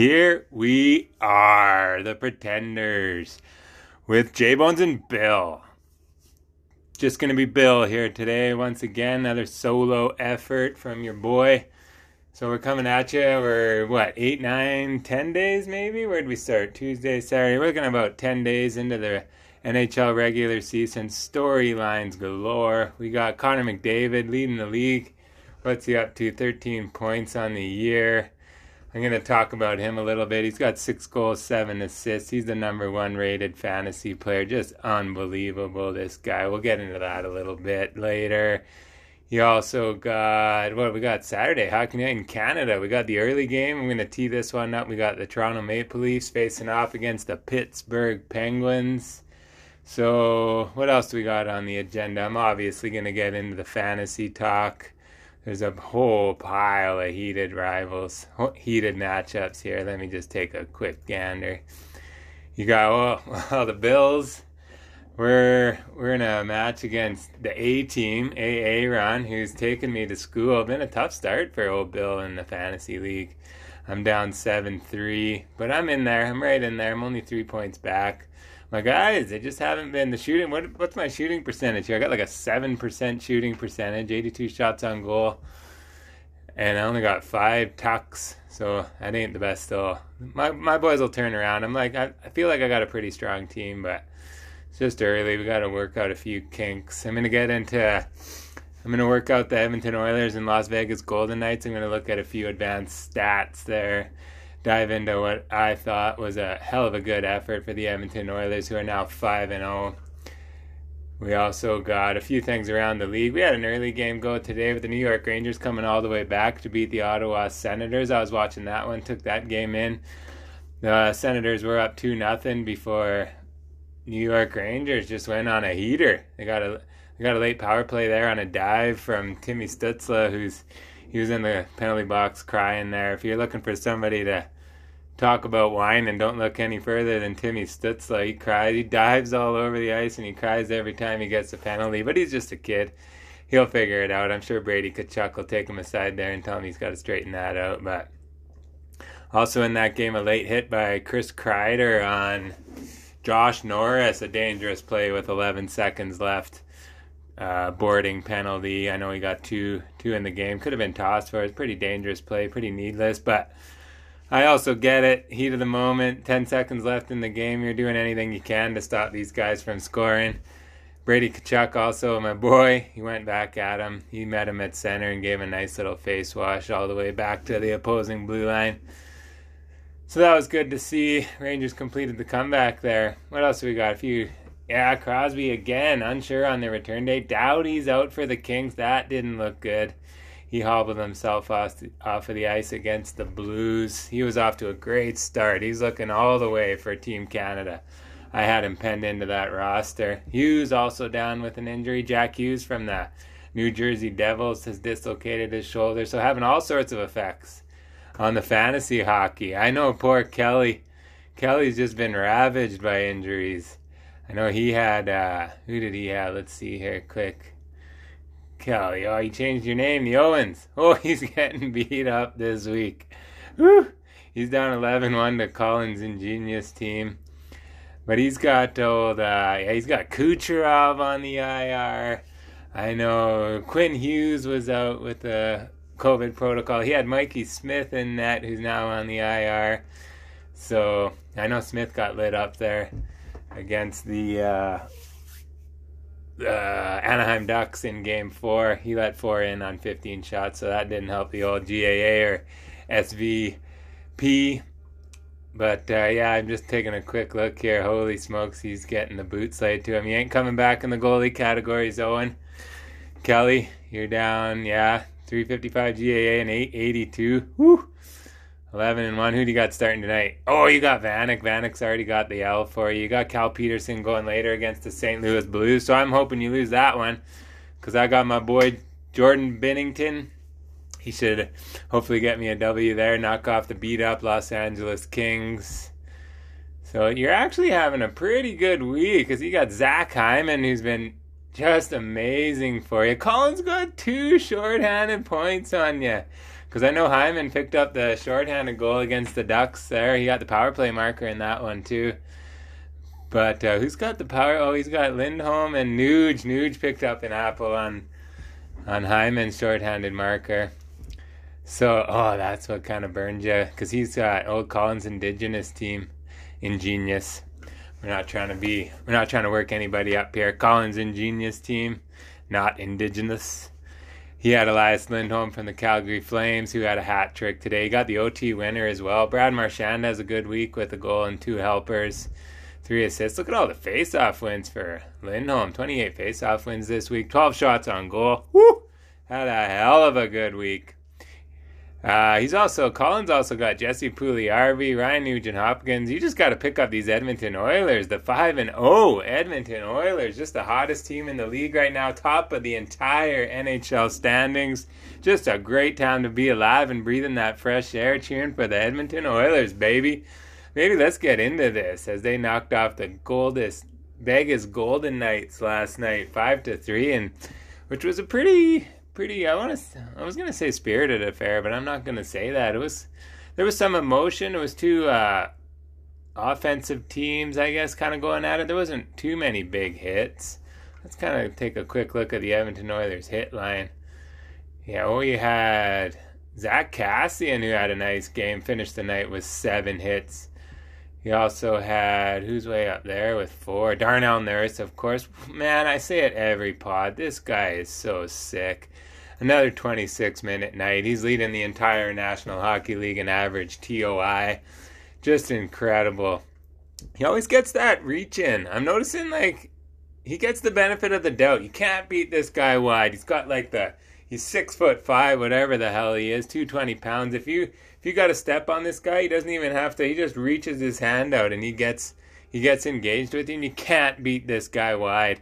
Here we are, the Pretenders, with J Bones and Bill. Just gonna be Bill here today. Once again, another solo effort from your boy. So we're coming at you. We're what eight, nine, ten days maybe. Where'd we start? Tuesday, Saturday. We're looking about ten days into the NHL regular season. Storylines galore. We got Connor McDavid leading the league. What's he up to? 13 points on the year. I'm going to talk about him a little bit. He's got six goals, seven assists. He's the number one rated fantasy player. Just unbelievable, this guy. We'll get into that a little bit later. You also got what we got Saturday hockey night in Canada. We got the early game. I'm going to tee this one up. We got the Toronto Maple Leafs facing off against the Pittsburgh Penguins. So what else do we got on the agenda? I'm obviously going to get into the fantasy talk. There's a whole pile of heated rivals, oh, heated matchups here. Let me just take a quick gander. You got well, well the Bills. We're we're in a match against the A team, AA Ron, who's taken me to school. Been a tough start for old Bill in the fantasy league. I'm down seven three, but I'm in there. I'm right in there. I'm only three points back my guys, they just haven't been the shooting. What what's my shooting percentage here? I got like a seven percent shooting percentage, eighty-two shots on goal, and I only got five tucks. So that ain't the best still. My my boys will turn around. I'm like I, I feel like I got a pretty strong team, but it's just early. We got to work out a few kinks. I'm gonna get into. I'm gonna work out the Edmonton Oilers and Las Vegas Golden Knights. I'm gonna look at a few advanced stats there dive into what I thought was a hell of a good effort for the Edmonton Oilers, who are now 5 and 0. We also got a few things around the league. We had an early game go today with the New York Rangers coming all the way back to beat the Ottawa Senators. I was watching that one, took that game in. The Senators were up 2 nothing before New York Rangers just went on a heater. They got a they got a late power play there on a dive from Timmy Stützle, who's he was in the penalty box crying there. If you're looking for somebody to talk about whine and don't look any further than Timmy Stützle, he cries. He dives all over the ice and he cries every time he gets a penalty. But he's just a kid. He'll figure it out. I'm sure Brady Tkachuk will take him aside there and tell him he's got to straighten that out. But also in that game, a late hit by Chris Kreider on Josh Norris, a dangerous play with 11 seconds left uh, boarding penalty. I know he got two two in the game. Could have been tossed for. It's pretty dangerous play, pretty needless. But I also get it. Heat of the moment. Ten seconds left in the game. You're doing anything you can to stop these guys from scoring. Brady Tkachuk also my boy. He went back at him. He met him at center and gave a nice little face wash all the way back to the opposing blue line. So that was good to see. Rangers completed the comeback there. What else we got? A few yeah, Crosby again, unsure on the return date. Doughty's out for the Kings. That didn't look good. He hobbled himself off, off of the ice against the Blues. He was off to a great start. He's looking all the way for Team Canada. I had him penned into that roster. Hughes also down with an injury. Jack Hughes from the New Jersey Devils has dislocated his shoulder. So having all sorts of effects on the fantasy hockey. I know poor Kelly. Kelly's just been ravaged by injuries. I know he had, uh, who did he have? Let's see here, quick. Kelly. Oh, he changed your name, the Owens. Oh, he's getting beat up this week. Whew. He's down 11 1 to Collins' ingenious team. But he's got old, uh, yeah, he's got Kucherov on the IR. I know Quinn Hughes was out with the COVID protocol. He had Mikey Smith in that, who's now on the IR. So I know Smith got lit up there against the uh, uh, Anaheim Ducks in Game Four. He let four in on 15 shots, so that didn't help the old GAA or SVP. But uh, yeah, I'm just taking a quick look here. Holy smokes, he's getting the boots laid to him. He ain't coming back in the goalie categories, Owen. Kelly, you're down, yeah, 355 GAA and 882. Woo! 11 and 1. Who do you got starting tonight? Oh, you got Vanek. Vanek's already got the L for you. You got Cal Petersen going later against the St. Louis Blues. So I'm hoping you lose that one because I got my boy Jordan Binnington. He should hopefully get me a W there, knock off the beat up Los Angeles Kings. So you're actually having a pretty good week because you got Zach Hyman, who's been just amazing for you. Collins got two shorthanded points on you. Because I know Hyman picked up the shorthanded goal against the Ducks there. He got the power play marker in that one, too. But uh, who's got the power? Oh, he's got Lindholm and Nuge. Nuge picked up an apple on on Hyman's shorthanded marker. So, oh, that's what kind of burned you. Because he's got old Collins Indigenous team. Ingenious. We're not trying to be, we're not trying to work anybody up here. Collins Ingenious team, not Indigenous. He had Elias Lindholm from the Calgary Flames, who had a hat trick today. He got the OT winner as well. Brad Marchand has a good week with a goal and two helpers three assists. Look at all the face-off wins for Lindholm. 28 face-off wins this week. 12 shots on goal. Woo! Had a hell of a good week. Uh, he's also Collins. Also got Jesse Puljujarvi, Ryan Nugent Hopkins. You just got to pick up these Edmonton Oilers, the five and oh Edmonton Oilers, just the hottest team in the league right now, top of the entire NHL standings. Just a great time to be alive and breathing that fresh air, cheering for the Edmonton Oilers, baby maybe let's get into this as they knocked off the Goldest Vegas Golden Knights last night, five to three, and which was a pretty pretty. I want to. I was gonna say spirited affair, but I'm not gonna say that. It was there was some emotion. It was two uh, offensive teams, I guess, kind of going at it. There wasn't too many big hits. Let's kind of take a quick look at the Edmonton Oilers hit line. Yeah, you had Zack Kassian, who had a nice game, finished the night with seven hits. He also had who's way up there with four. Darnell Nurse, of course. Man, I say it every pod. This guy is so sick. Another 26 minute night. He's leading the entire National Hockey League in average TOI. Just incredible. He always gets that reach in. I'm noticing like he gets the benefit of the doubt. You can't beat this guy wide. He's got like the he's six foot five, whatever the hell he is, two twenty pounds. If you if you got a step on this guy, he doesn't even have to. He just reaches his hand out and he gets he gets engaged with you, and you can't beat this guy wide.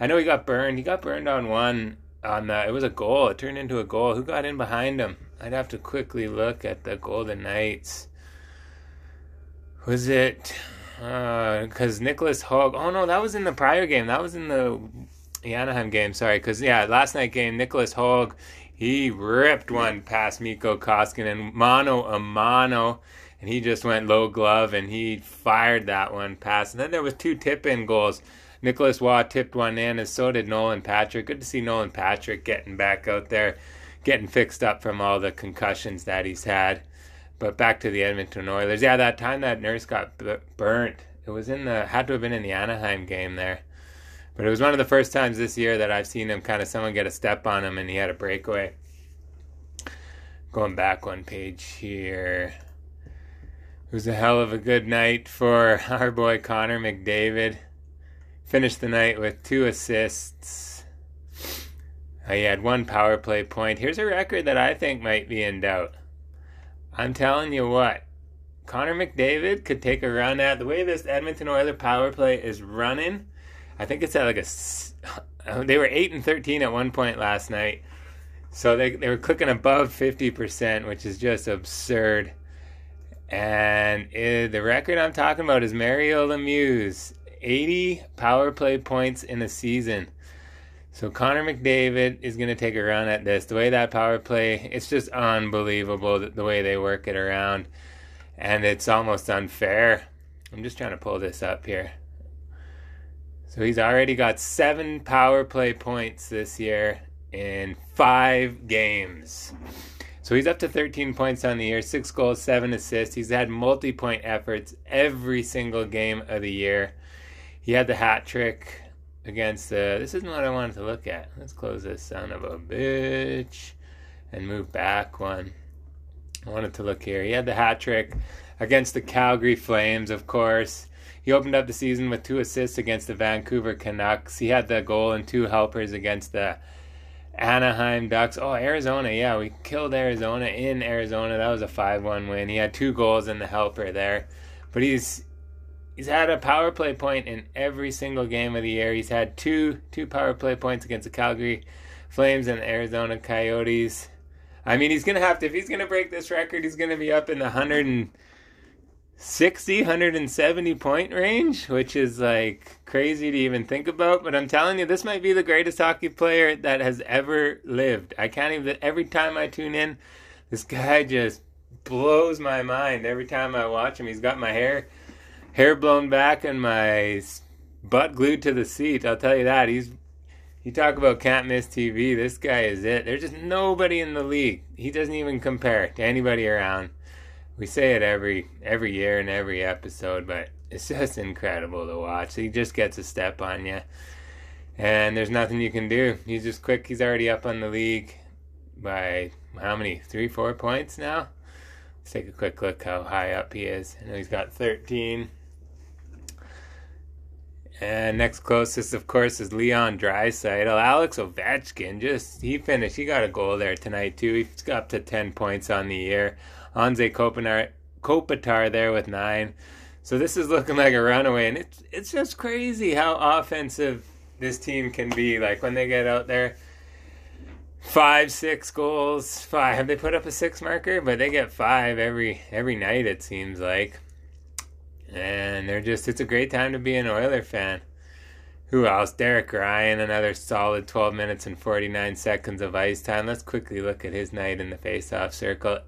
I know he got burned. He got burned on one on the. It was a goal. It turned into a goal. Who got in behind him? I'd have to quickly look at the Golden Knights. Was it? Because uh, Nicholas Hague. Oh no, that was in the prior game. That was in the Anaheim game. Sorry, because yeah, last night game Nicholas Hague he ripped one past Mikko Koskinen, mano a mano, and he just went low glove and he fired that one past. And then there was two tip-in goals. Nicholas Waugh tipped one in, and so did Nolan Patrick. Good to see Nolan Patrick getting back out there, getting fixed up from all the concussions that he's had. But back to the Edmonton Oilers. Yeah, that time that nurse got burnt, it was in the had to have been in the Anaheim game there. But it was one of the first times this year that I've seen him kind of someone get a step on him and he had a breakaway. Going back one page here. It was a hell of a good night for our boy Connor McDavid. Finished the night with two assists. He had one power play point. Here's a record that I think might be in doubt. I'm telling you what, Connor McDavid could take a run at the way this Edmonton Oilers power play is running I think it's at like a. They were eight and thirteen at one point last night, so they they were clicking above fifty percent, which is just absurd. And it, the record I'm talking about is Mario Lemieux, 80 power play points in a season. So Connor McDavid is going to take a run at this. The way that power play, it's just unbelievable the way they work it around. And it's almost unfair. I'm just trying to pull this up here. So he's already got seven power play points this year in five games. So he's up to 13 points on the year, six goals, seven assists. He's had multi point efforts every single game of the year. He had the hat trick against the. This isn't what I wanted to look at. Let's close this son of a bitch and move back one. I wanted to look here. He had the hat trick against the Calgary Flames, of course. He opened up the season with two assists against the Vancouver Canucks. He had the goal and two helpers against the Anaheim Ducks. Oh, Arizona. Yeah, we killed Arizona in Arizona. That was a 5-1 win. He had two goals and the helper there. But he's he's had a power play point in every single game of the year. He's had two two power play points against the Calgary Flames and the Arizona Coyotes. I mean, he's going to have to if he's going to break this record, he's going to be up in the 100 and 60, 170 point range, which is like crazy to even think about. But I'm telling you, this might be the greatest hockey player that has ever lived. I can't even, every time I tune in, This guy just blows my mind every time I watch him. He's got my hair hair blown back and my butt glued to the seat. I'll tell you that. He's you talk about can't miss TV. This guy is it. There's just nobody in the league. He doesn't even compare to anybody around. We say it every every year and every episode, but it's just incredible to watch. He just gets a step on you, and there's nothing you can do. He's just quick. He's already up on the league by how many? Three, four points now. Let's take a quick look how high up he is. I know he's got 13. And next closest, of course, is Leon Draisaitl. Alex Ovechkin, just he finished. He got a goal there tonight too. He's up to ten points on the year. Anze Kopitar, Kopitar there with nine. So this is looking like a runaway, and it's it's just crazy how offensive this team can be. Like when they get out there, five, six goals. Five. Have they put up a six marker? But they get five every every night. It seems like and they're just it's a great time to be an Oiler fan. Who else? Derek Ryan, another solid 12 minutes and 49 seconds of ice time. Let's quickly look at his night in the faceoff circle.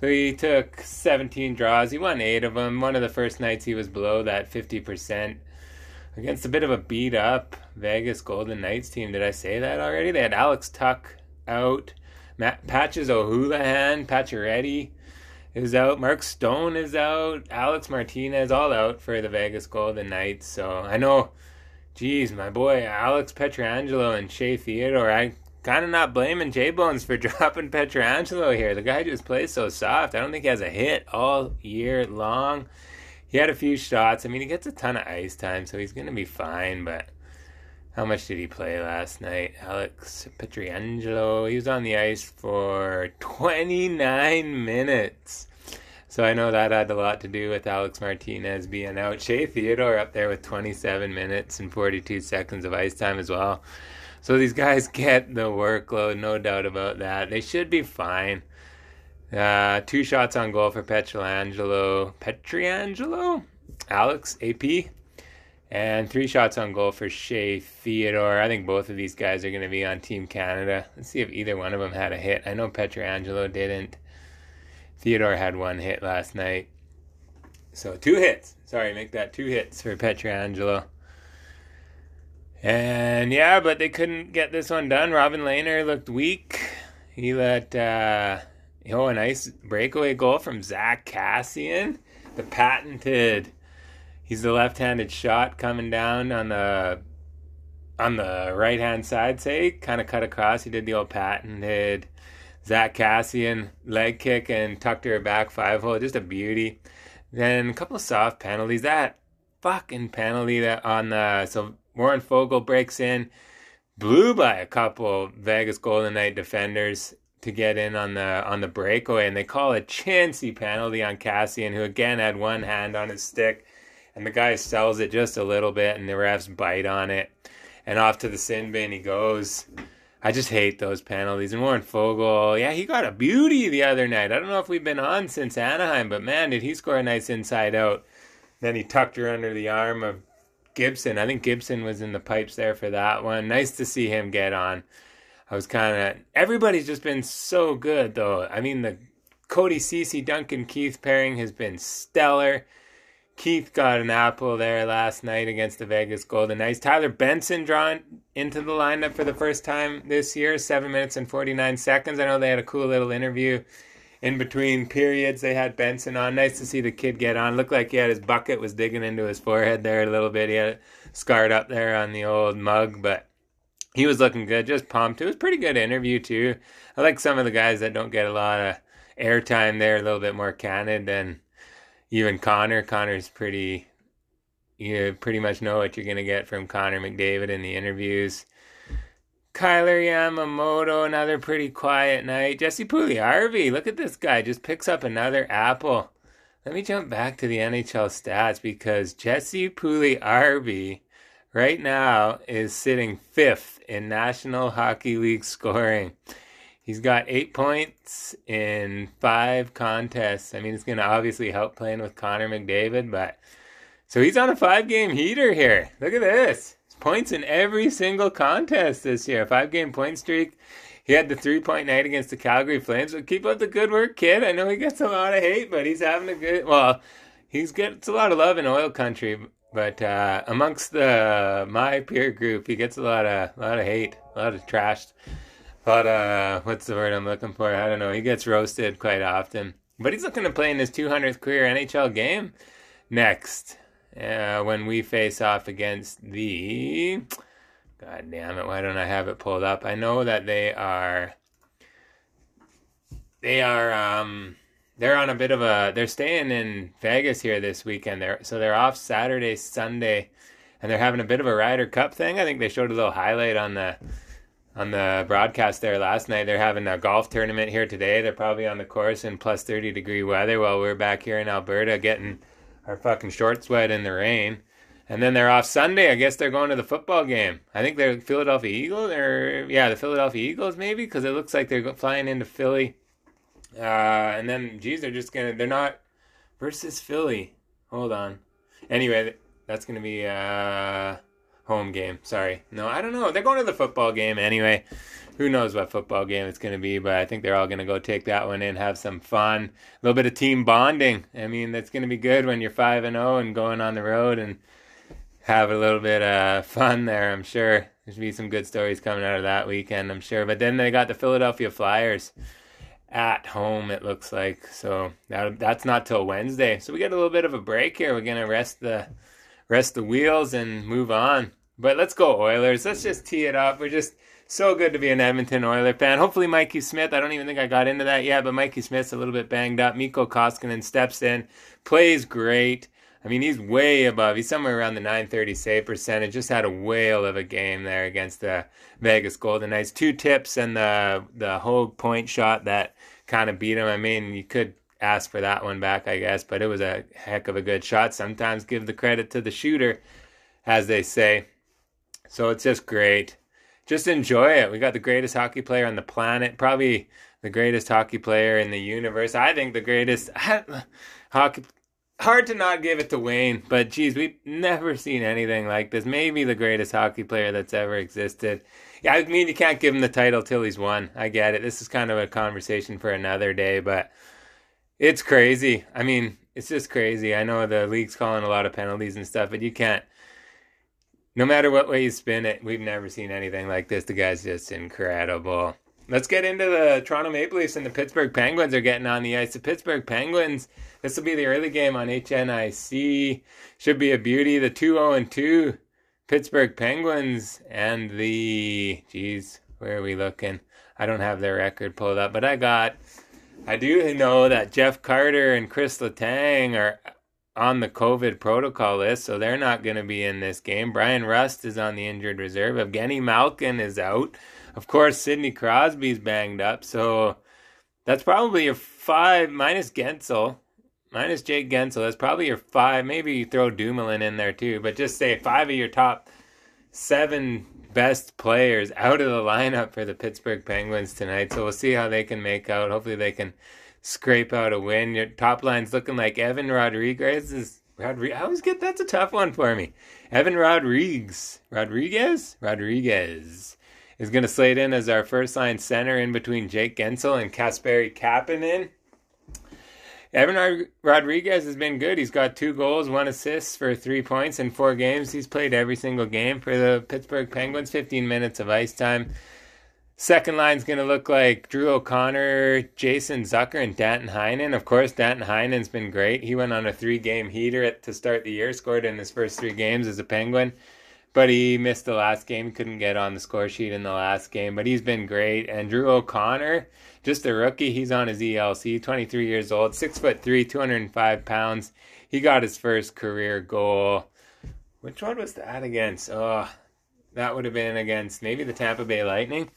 So he took 17 draws. He won eight of them. One of the first nights he was below that 50% against a bit of a beat up Vegas Golden Knights team. Did I say that already? They had Alex Tuch out, Matt Patches O'Houlihan, Pacioretty, is out. Mark Stone is out. Alex Martinez all out for the Vegas Golden Knights. So I know, geez, my boy Alex Pietrangelo and Shea Theodore. I kind of not blaming J Bones for dropping Pietrangelo here. The guy just plays so soft. I don't think he has a hit all year long. He had a few shots. I mean, he gets a ton of ice time, so he's to be fine. But how much did he play last night? Alex Petriangelo. he was on the ice for 29 minutes. So I know that had a lot to do with Alex Martinez being out. Shea Theodore up there with 27 minutes and 42 seconds of ice time as well. So these guys get the workload, no doubt about that. They should be fine. Uh, two shots on goal for Petriangelo. Petriangelo? Alex, AP? And three shots on goal for Shea Theodore. I think both of these guys are going to be on Team Canada. Let's see if either one of them had a hit. I know Pietrangelo didn't. Theodore had one hit last night. So two hits. Sorry, make that two hits for Pietrangelo. And yeah, but they couldn't get this one done. Robin Lehner looked weak. He let uh, oh a nice breakaway goal from Zach Kassian, the patented he's the left-handed shot coming down on the on the right hand side, say, kind of cut across. He did the old patented Zack Kassian leg kick and tucked her back five hole. Just a beauty. Then a couple of soft penalties. That fucking penalty that on the so Warren Foegele breaks in, blew by a couple Vegas Golden Knight defenders to get in on the on the breakaway, and they call a chancy penalty on Kassian, who again had one hand on his stick and the guy sells it just a little bit, and the refs bite on it, and off to the sin bin he goes. I just hate those penalties. And Warren Foegele, yeah, he got a beauty the other night. I don't know if we've been on since Anaheim, but man, did he score a nice inside out. Then he tucked her under the arm of Gibson. I think Gibson was in the pipes there for that one. Nice to see him get on. I was kind of everybody's just been so good though. I mean the Cody Ceci Duncan Keith pairing has been stellar. Keith got an apple there last night against the Vegas Golden Knights. Tyler Benson drawn into the lineup for the first time this year, seven minutes and 49 seconds. I know they had a cool little interview in between periods. They had Benson on. Nice to see the kid get on. Looked like he had his bucket was digging into his forehead there a little bit. He had it scarred up there on the old mug, but he was looking good. Just pumped. It was pretty good interview too. I like some of the guys that don't get a lot of airtime there, a little bit more candid than even Connor. Connor's pretty, you pretty much know what you're to get from Connor McDavid in the interviews. Kailer Yamamoto, another pretty quiet night. Jesse Puljujarvi, look at this guy, just picks up another apple. Let me jump back to the NHL stats because Jesse Puljujarvi right now is sitting fifth in National Hockey League scoring. He's got eight points in five contests. I mean, it's going to obviously help playing with Connor McDavid, but so he's on a five game heater here. Look at this. Points in every single contest this year. Five game point streak. he had the three point night against the Calgary Flames. So keep up the good work, kid. I know he gets a lot of hate, but he's having a good. Well, he's gets a lot of love in oil country, but uh, amongst the my peer group, he gets a lot of a lot of hate, a lot of trash. But uh, what's the word I'm looking for? I don't know. He gets roasted quite often, but he's looking to play in his 200th career NHL game next uh, when we face off against the. God damn it! Why don't I have it pulled up? I know that they are. They are. Um, they're on a bit of a. They're staying in Vegas here this weekend. They're so they're off Saturday, Sunday, and they're having a bit of a Ryder Cup thing. I think they showed a little highlight on the on the broadcast there last night. They're having a golf tournament here today. They're probably on the course in plus thirty degree weather while we're back here in Alberta getting our fucking shorts wet in the rain. And then they're off Sunday. I guess they're going to the football game. I think they're Philadelphia Eagles, or yeah, the Philadelphia Eagles maybe, because it looks like they're flying into Philly. Uh, and then, geez, they're just gonna. They're not versus Philly. Hold on. Anyway, that's gonna be a home game. Sorry, no, I don't know. They're going to the football game anyway. Who knows what football game it's going to be, but I think they're all going to go take that one in, have some fun, a little bit of team bonding. I mean, that's going to be good when you're five and zero oh and going on the road and have a little bit of fun there. I'm sure there's be some good stories coming out of that weekend. I'm sure. But then they got the Philadelphia Flyers at home. It looks like so that that's not till Wednesday. So we get a little bit of a break here. We're gonna rest the rest the wheels and move on. But let's go Oilers. Let's just tee it up. We're just so good to be an Edmonton Oiler fan. Hopefully Mikey Smith. I don't even think I got into that yet, but Mikey Smith's a little bit banged up. Mikko Koskinen steps in, plays great. I mean, he's way above. He's somewhere around the 930 save percentage. Just had a whale of a game there against the Vegas Golden Knights. Two tips and the the whole point shot that kind of beat him. I mean, you could ask for that one back, I guess, but it was a heck of a good shot. Sometimes give the credit to the shooter, as they say. So it's just great. Just enjoy it. We got the greatest hockey player on the planet, probably the greatest hockey player in the universe. I think the greatest hockey hard to not give it to Wayne, but geez, we've never seen anything like this. Maybe the greatest hockey player that's ever existed. Yeah, I mean, you can't give him the title till he's won. I get it. This is kind of a conversation for another day, but it's crazy. I mean, it's just crazy. I know the league's calling a lot of penalties and stuff, but you can't. No matter what way you spin it, we've never seen anything like this. The guy's just incredible. Let's get into the Toronto Maple Leafs and the Pittsburgh Penguins are getting on the ice. The Pittsburgh Penguins, this will be the early game on HNIC. Should be a beauty. The 2 0 2 Pittsburgh Penguins and the. Geez, where are we looking? I don't have their record pulled up, but I got. I do know that Jeff Carter and Chris Letang are on the COVID protocol list, so they're not going to be in this game. Bryan Rust is on the injured reserve. Evgeny Malkin is out. Of course, Sidney Crosby's banged up, so that's probably your five minus Guentzel, minus Jake Guentzel. That's probably your five. Maybe you throw Dumoulin in there too, but just say five of your top seven best players out of the lineup for the Pittsburgh Penguins tonight. So we'll see how they can make out. Hopefully, they can scrape out a win. Your top line's looking like Evan Rodrigues is. Rodrigues, I always get that's a tough one for me. Evan Rodrigues, Rodrigues, Rodrigues is going to slate in as our first line center in between Jake Guentzel and Kasperi Kapanen. Evan Rodrigues has been good. He's got two goals, one assist for three points in four games. He's played every single game for the Pittsburgh Penguins, 15 minutes of ice time. Second line's going to look like Drew O'Connor, Jason Zucker, and Danton Heinen. Of course, Danton Heinen's been great. He went on a three game heater at, to start the year, scored in his first three games as a Penguin but he missed the last game. Couldn't get on the score sheet in the last game, but he's been great. And Drew O'Connor, just a rookie, he's on his ELC, 23 years old, six foot three, 205 pounds. He got his first career goal. Which one was that against? Oh, that would have been against maybe the Tampa Bay Lightning.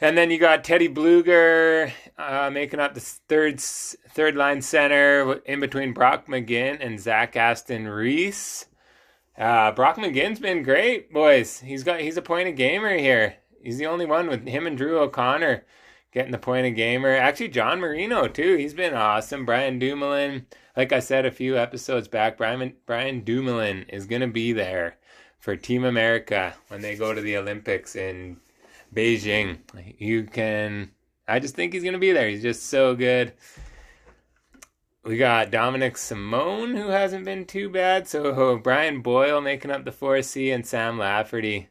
And then you got Teddy Blueger uh, making up the third third line center in between Brock McGinn and Zach Aston Reese. Uh, Brock McGinn's been great, boys. He's got he's a point of gamer here. He's the only one with him and Drew O'Connor getting the point of gamer. Actually, John Marino too. He's been awesome. Brian Dumoulin, like I said a few episodes back, Brian Brian Dumoulin is gonna be there for Team America when they go to the Olympics in Beijing. You can. I just think he's to be there. He's just so good. We got Dominic Simone, who hasn't been too bad. So Brian Boyle making up the 4C and Sam Lafferty.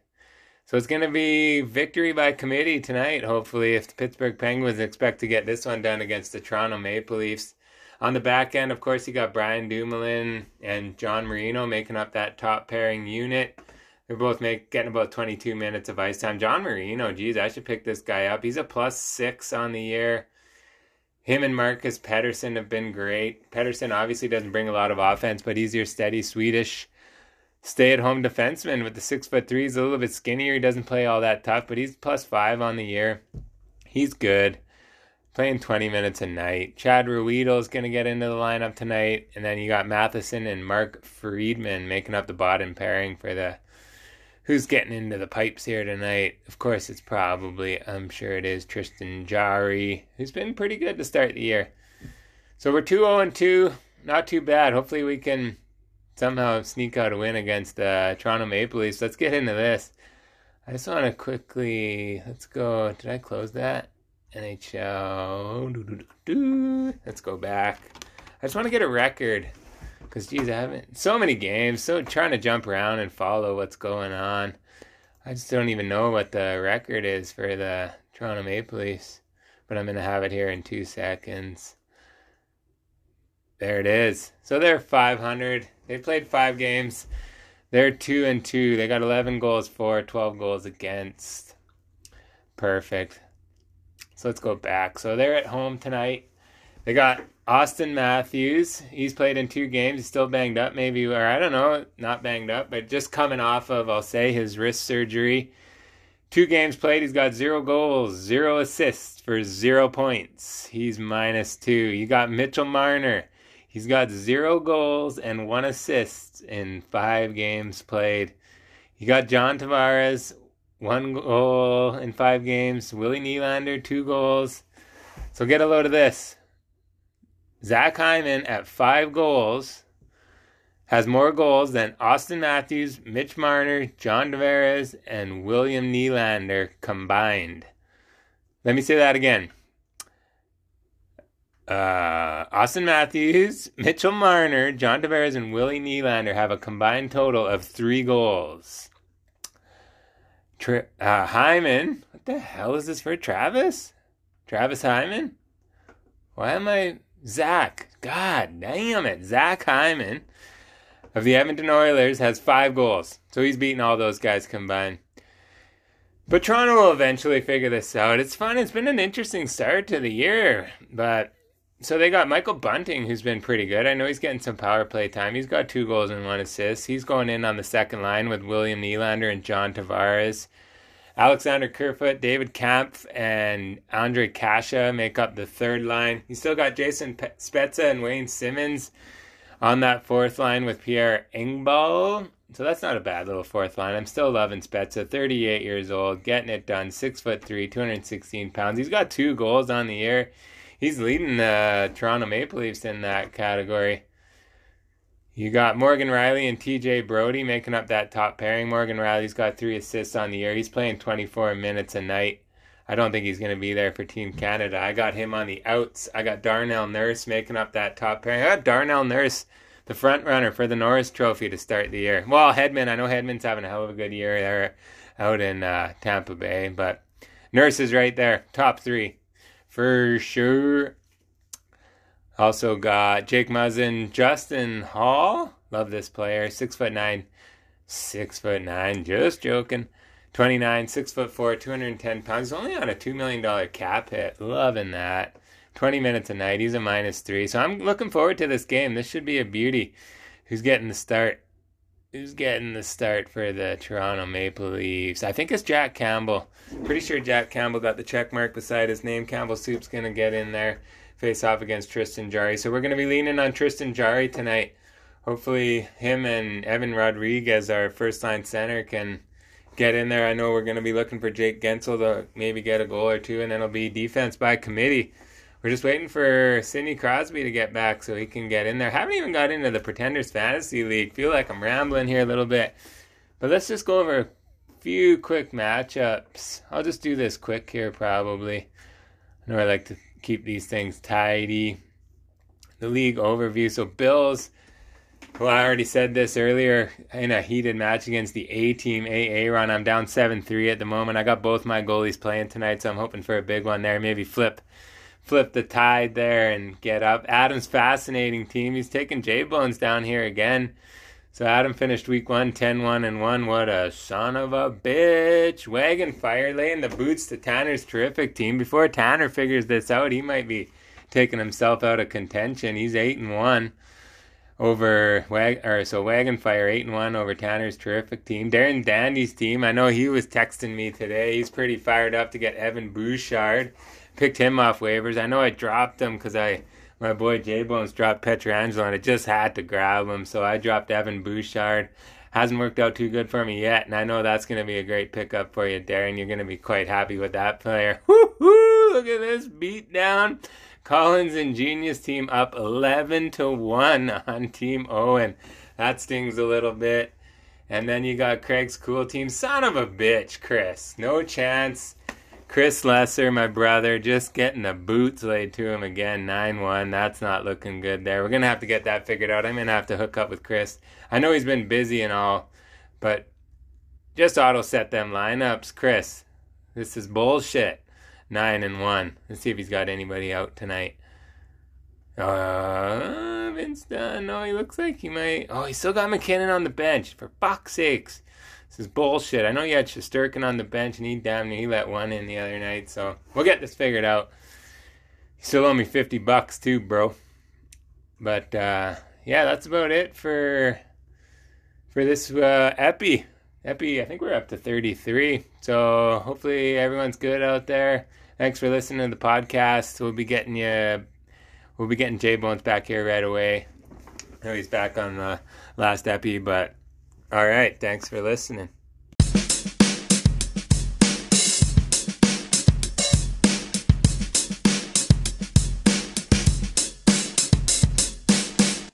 So it's going to be victory by committee tonight, hopefully, if the Pittsburgh Penguins expect to get this one done against the Toronto Maple Leafs. On the back end, of course, you got Brian Dumoulin and John Marino making up that top pairing unit. They're both make, getting about 22 minutes of ice time. John Marino, geez, I should pick this guy up. He's a plus six on the year him and Marcus Pettersson have been great. Pettersson obviously doesn't bring a lot of offense, but he's your steady Swedish stay at home defenseman with the six foot three. He's a little bit skinnier. He doesn't play all that tough, but he's plus five on the year. He's good. Playing 20 minutes a night. Chad Ruhwedel is going to get into the lineup tonight. And then you got Matheson and Mark Friedman making up the bottom pairing for the who's getting into the pipes here tonight? Of course, it's probably, I'm sure it is, Tristan Jarry, who's been pretty good to start the year. So we're 2 0 2. Not too bad. Hopefully, we can somehow sneak out a win against the Toronto Maple Leafs. Let's get into this. I just want to quickly, let's go. Did I close that? NHL. Let's go back. I just want to get a record. Because, geez, I haven't. So many games. So trying to jump around and follow what's going on. I just don't even know what the record is for the Toronto Maple Leafs. But I'm to have it here in two seconds. There it is. So they're 500. They played five games. They're two and two. They got 11 goals for, 12 goals against. Perfect. So let's go back. So they're at home tonight. They got Auston Matthews, he's played in two games. He's still banged up, maybe, or I don't know, not banged up, but just coming off of, I'll say, his wrist surgery. Two games played, he's got zero goals, zero assists for zero points. He's minus two. You got Mitchell Marner. He's got zero goals and one assist in five games played. You got John Tavares, one goal in five games. Willie Nylander, two goals. So get a load of this. Zach Hyman at five goals has more goals than Auston Matthews, Mitch Marner, John Tavares, and William Nylander combined. Let me say that again. Uh, Auston Matthews, Mitchell Marner, John Tavares, and Willie Nylander have a combined total of three goals. Tra- uh, Hyman, what the hell is this for Travis? Travis Hyman? Why am I Zach, God damn it, Zach Hyman of the Edmonton Oilers has five goals. So he's beaten all those guys combined. But Toronto will eventually figure this out. It's fun. It's been an interesting start to the year. But so they got Michael Bunting, who's been pretty good. I know he's getting some power play time. He's got two goals and one assist. He's going in on the second line with William Nylander and John Tavares. Alexander Kerfoot, David Kampf, and Ondrej Kase make up the third line. You still got Jason Spezza and Wayne Simmonds on that fourth line with Pierre Engvall. So that's not a bad little fourth line. I'm still loving Spezza, 38 years old, getting it done, six foot three, 216 pounds. He's got two goals on the year. He's leading the Toronto Maple Leafs in that category. You got Morgan Rielly and TJ Brodie making up that top pairing. Morgan Rielly's got three assists on the year. He's playing 24 minutes a night. I don't think he's going to be there for Team Canada. I got him on the outs. I got Darnell Nurse making up that top pairing. I got Darnell Nurse, the front runner for the Norris Trophy to start the year. Well, Hedman, I know Hedman's having a hell of a good year there out in uh, Tampa Bay, but Nurse is right there, top three for sure. Also got Jake Muzzin, Justin Holl. Love this player. Six foot nine. Six foot nine. Just joking. 29, six foot four, 210 pounds. Only on a $2 million cap hit. Loving that. 20 minutes a night. He's a minus three. So I'm looking forward to this game. This should be a beauty. Who's getting the start? Who's getting the start for the Toronto Maple Leafs? I think it's Jack Campbell. Pretty sure Jack Campbell got the check mark beside his name. Campbell Soup's going to get in there face off against Tristan Jarry. So we're going to be leaning on Tristan Jarry tonight. Hopefully, him and Evan Rodrigues, our first line center, can get in there. I know we're going to be looking for Jake Guentzel to maybe get a goal or two, and then it'll be defense by committee. We're just waiting for Sidney Crosby to get back so he can get in there. Haven't even got into the Pretenders Fantasy League. Feel like I'm rambling here a little bit. But let's just go over a few quick matchups. I'll just do this quick here, probably. I know I like to keep these things tidy. The league overview. So, Bills, well, I already said this earlier in a heated match against the A team, AA run. I'm down 7 3 at the moment. I got both my goalies playing tonight, so I'm hoping for a big one there. Maybe flip flip the tide there and get up. Adam's fascinating team. He's taking J Bones down here again. So Adam finished week one 10 1 and 1. What a son of a bitch. Wagon fire laying the boots to Tanner's terrific team. Before Tanner figures this out, he might be taking himself out of contention. He's 8 and 1 over Wag or so Wagon Fire 8 and 1 over Tanner's terrific team. Darren Dandy's team. I know he was texting me today. He's pretty fired up to get Evan Bouchard picked him off waivers. I know I dropped him because I my boy J Bones dropped Pietrangelo and I just had to grab him, so I dropped Evan Bouchard. Hasn't worked out too good for me yet, and I know that's going to be a great pickup for you, Darren. You're going to be quite happy with that player. Woo-hoo! Look at this beat down. Collins and Genius team up 11 to 1 on Team Owen. That stings a little bit. And then you got Craig's cool team. Son of a bitch, Chris. No chance. Chris Lesser, my brother, just getting the boots laid to him again, 9 1. That's not looking good there. We're going to have to get that figured out. I'm going to have to hook up with Chris. I know he's been busy and all, but just auto set them lineups. Chris, this is bullshit. 9 and 1. Let's see if he's got anybody out tonight. Uh, Vince Dunn. No, he looks like he might. Oh, he still got MacKinnon on the bench. For fuck's sakes. This is bullshit. I know you had Shesterkin on the bench, and he damn near he let one in the other night. So we'll get this figured out. You still owe me fifty bucks too, bro. But uh, yeah, that's about it for for this uh, epi. Epi, I think we're up to thirty three. So hopefully everyone's good out there. Thanks for listening to the podcast. We'll be getting you. We'll be getting J Bones back here right away. I know he's back on the last epi, but all right. Thanks for listening.